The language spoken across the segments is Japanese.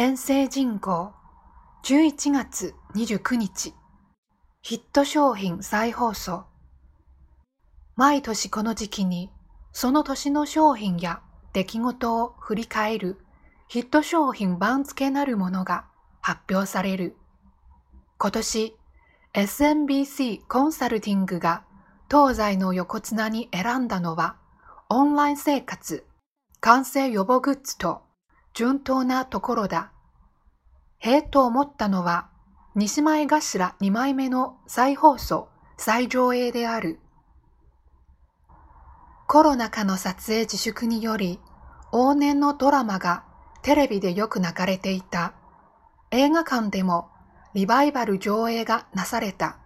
天聖人口11月29日。ヒット商品再放送。毎年この時期にその年の商品や出来事を振り返るヒット商品番付なるものが発表される。今年 SMBC コンサルティングが東西の横綱に選んだのはオンライン生活、感染予防グッズと順当なところだ。へえと思ったのは西前頭2枚目の再放送、再上映である。コロナ禍の撮影自粛により往年のドラマがテレビでよく流れていた。映画館でもリバイバル上映がなされた。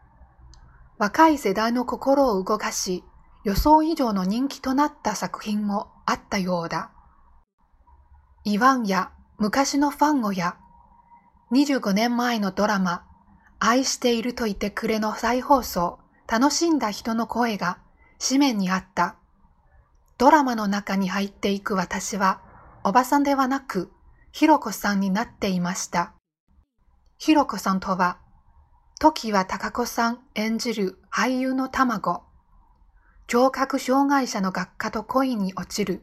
若い世代の心を動かし、予想以上の人気となった作品もあったようだ。イワンや昔のファンをや、25年前のドラマ、愛していると言ってくれの再放送、楽しんだ人の声が紙面にあった。ドラマの中に入っていく私は、おばさんではなく、ひろこさんになっていました。ひろこさんとは、時は高子さん演じる俳優の卵。聴覚障害者の学科と恋に落ちる。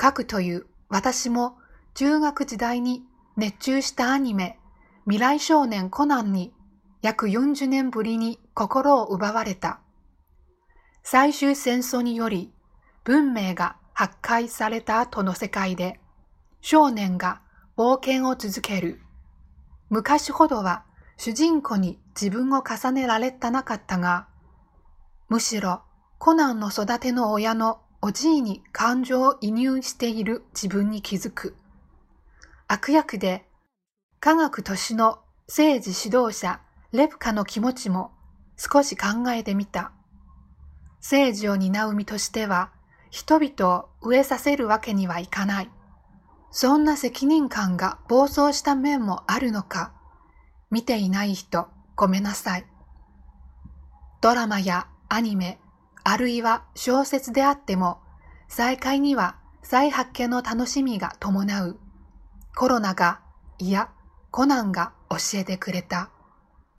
書くという私も中学時代に熱中したアニメ未来少年コナンに約40年ぶりに心を奪われた。最終戦争により文明が破壊された後の世界で少年が冒険を続ける。昔ほどは主人公に自分を重ねられたなかったが、むしろコナンの育ての親のおじいに感情を移入している自分に気づく。悪役で科学都市の政治指導者レプカの気持ちも少し考えてみた。政治を担う身としては、人々を飢えさせるわけにはいかない。そんな責任感が暴走した面もあるのか、見ていない人、ごめんなさい。ドラマやアニメ、あるいは小説であっても、再会には再発見の楽しみが伴う。コロナが、いや、コナンが教えてくれた。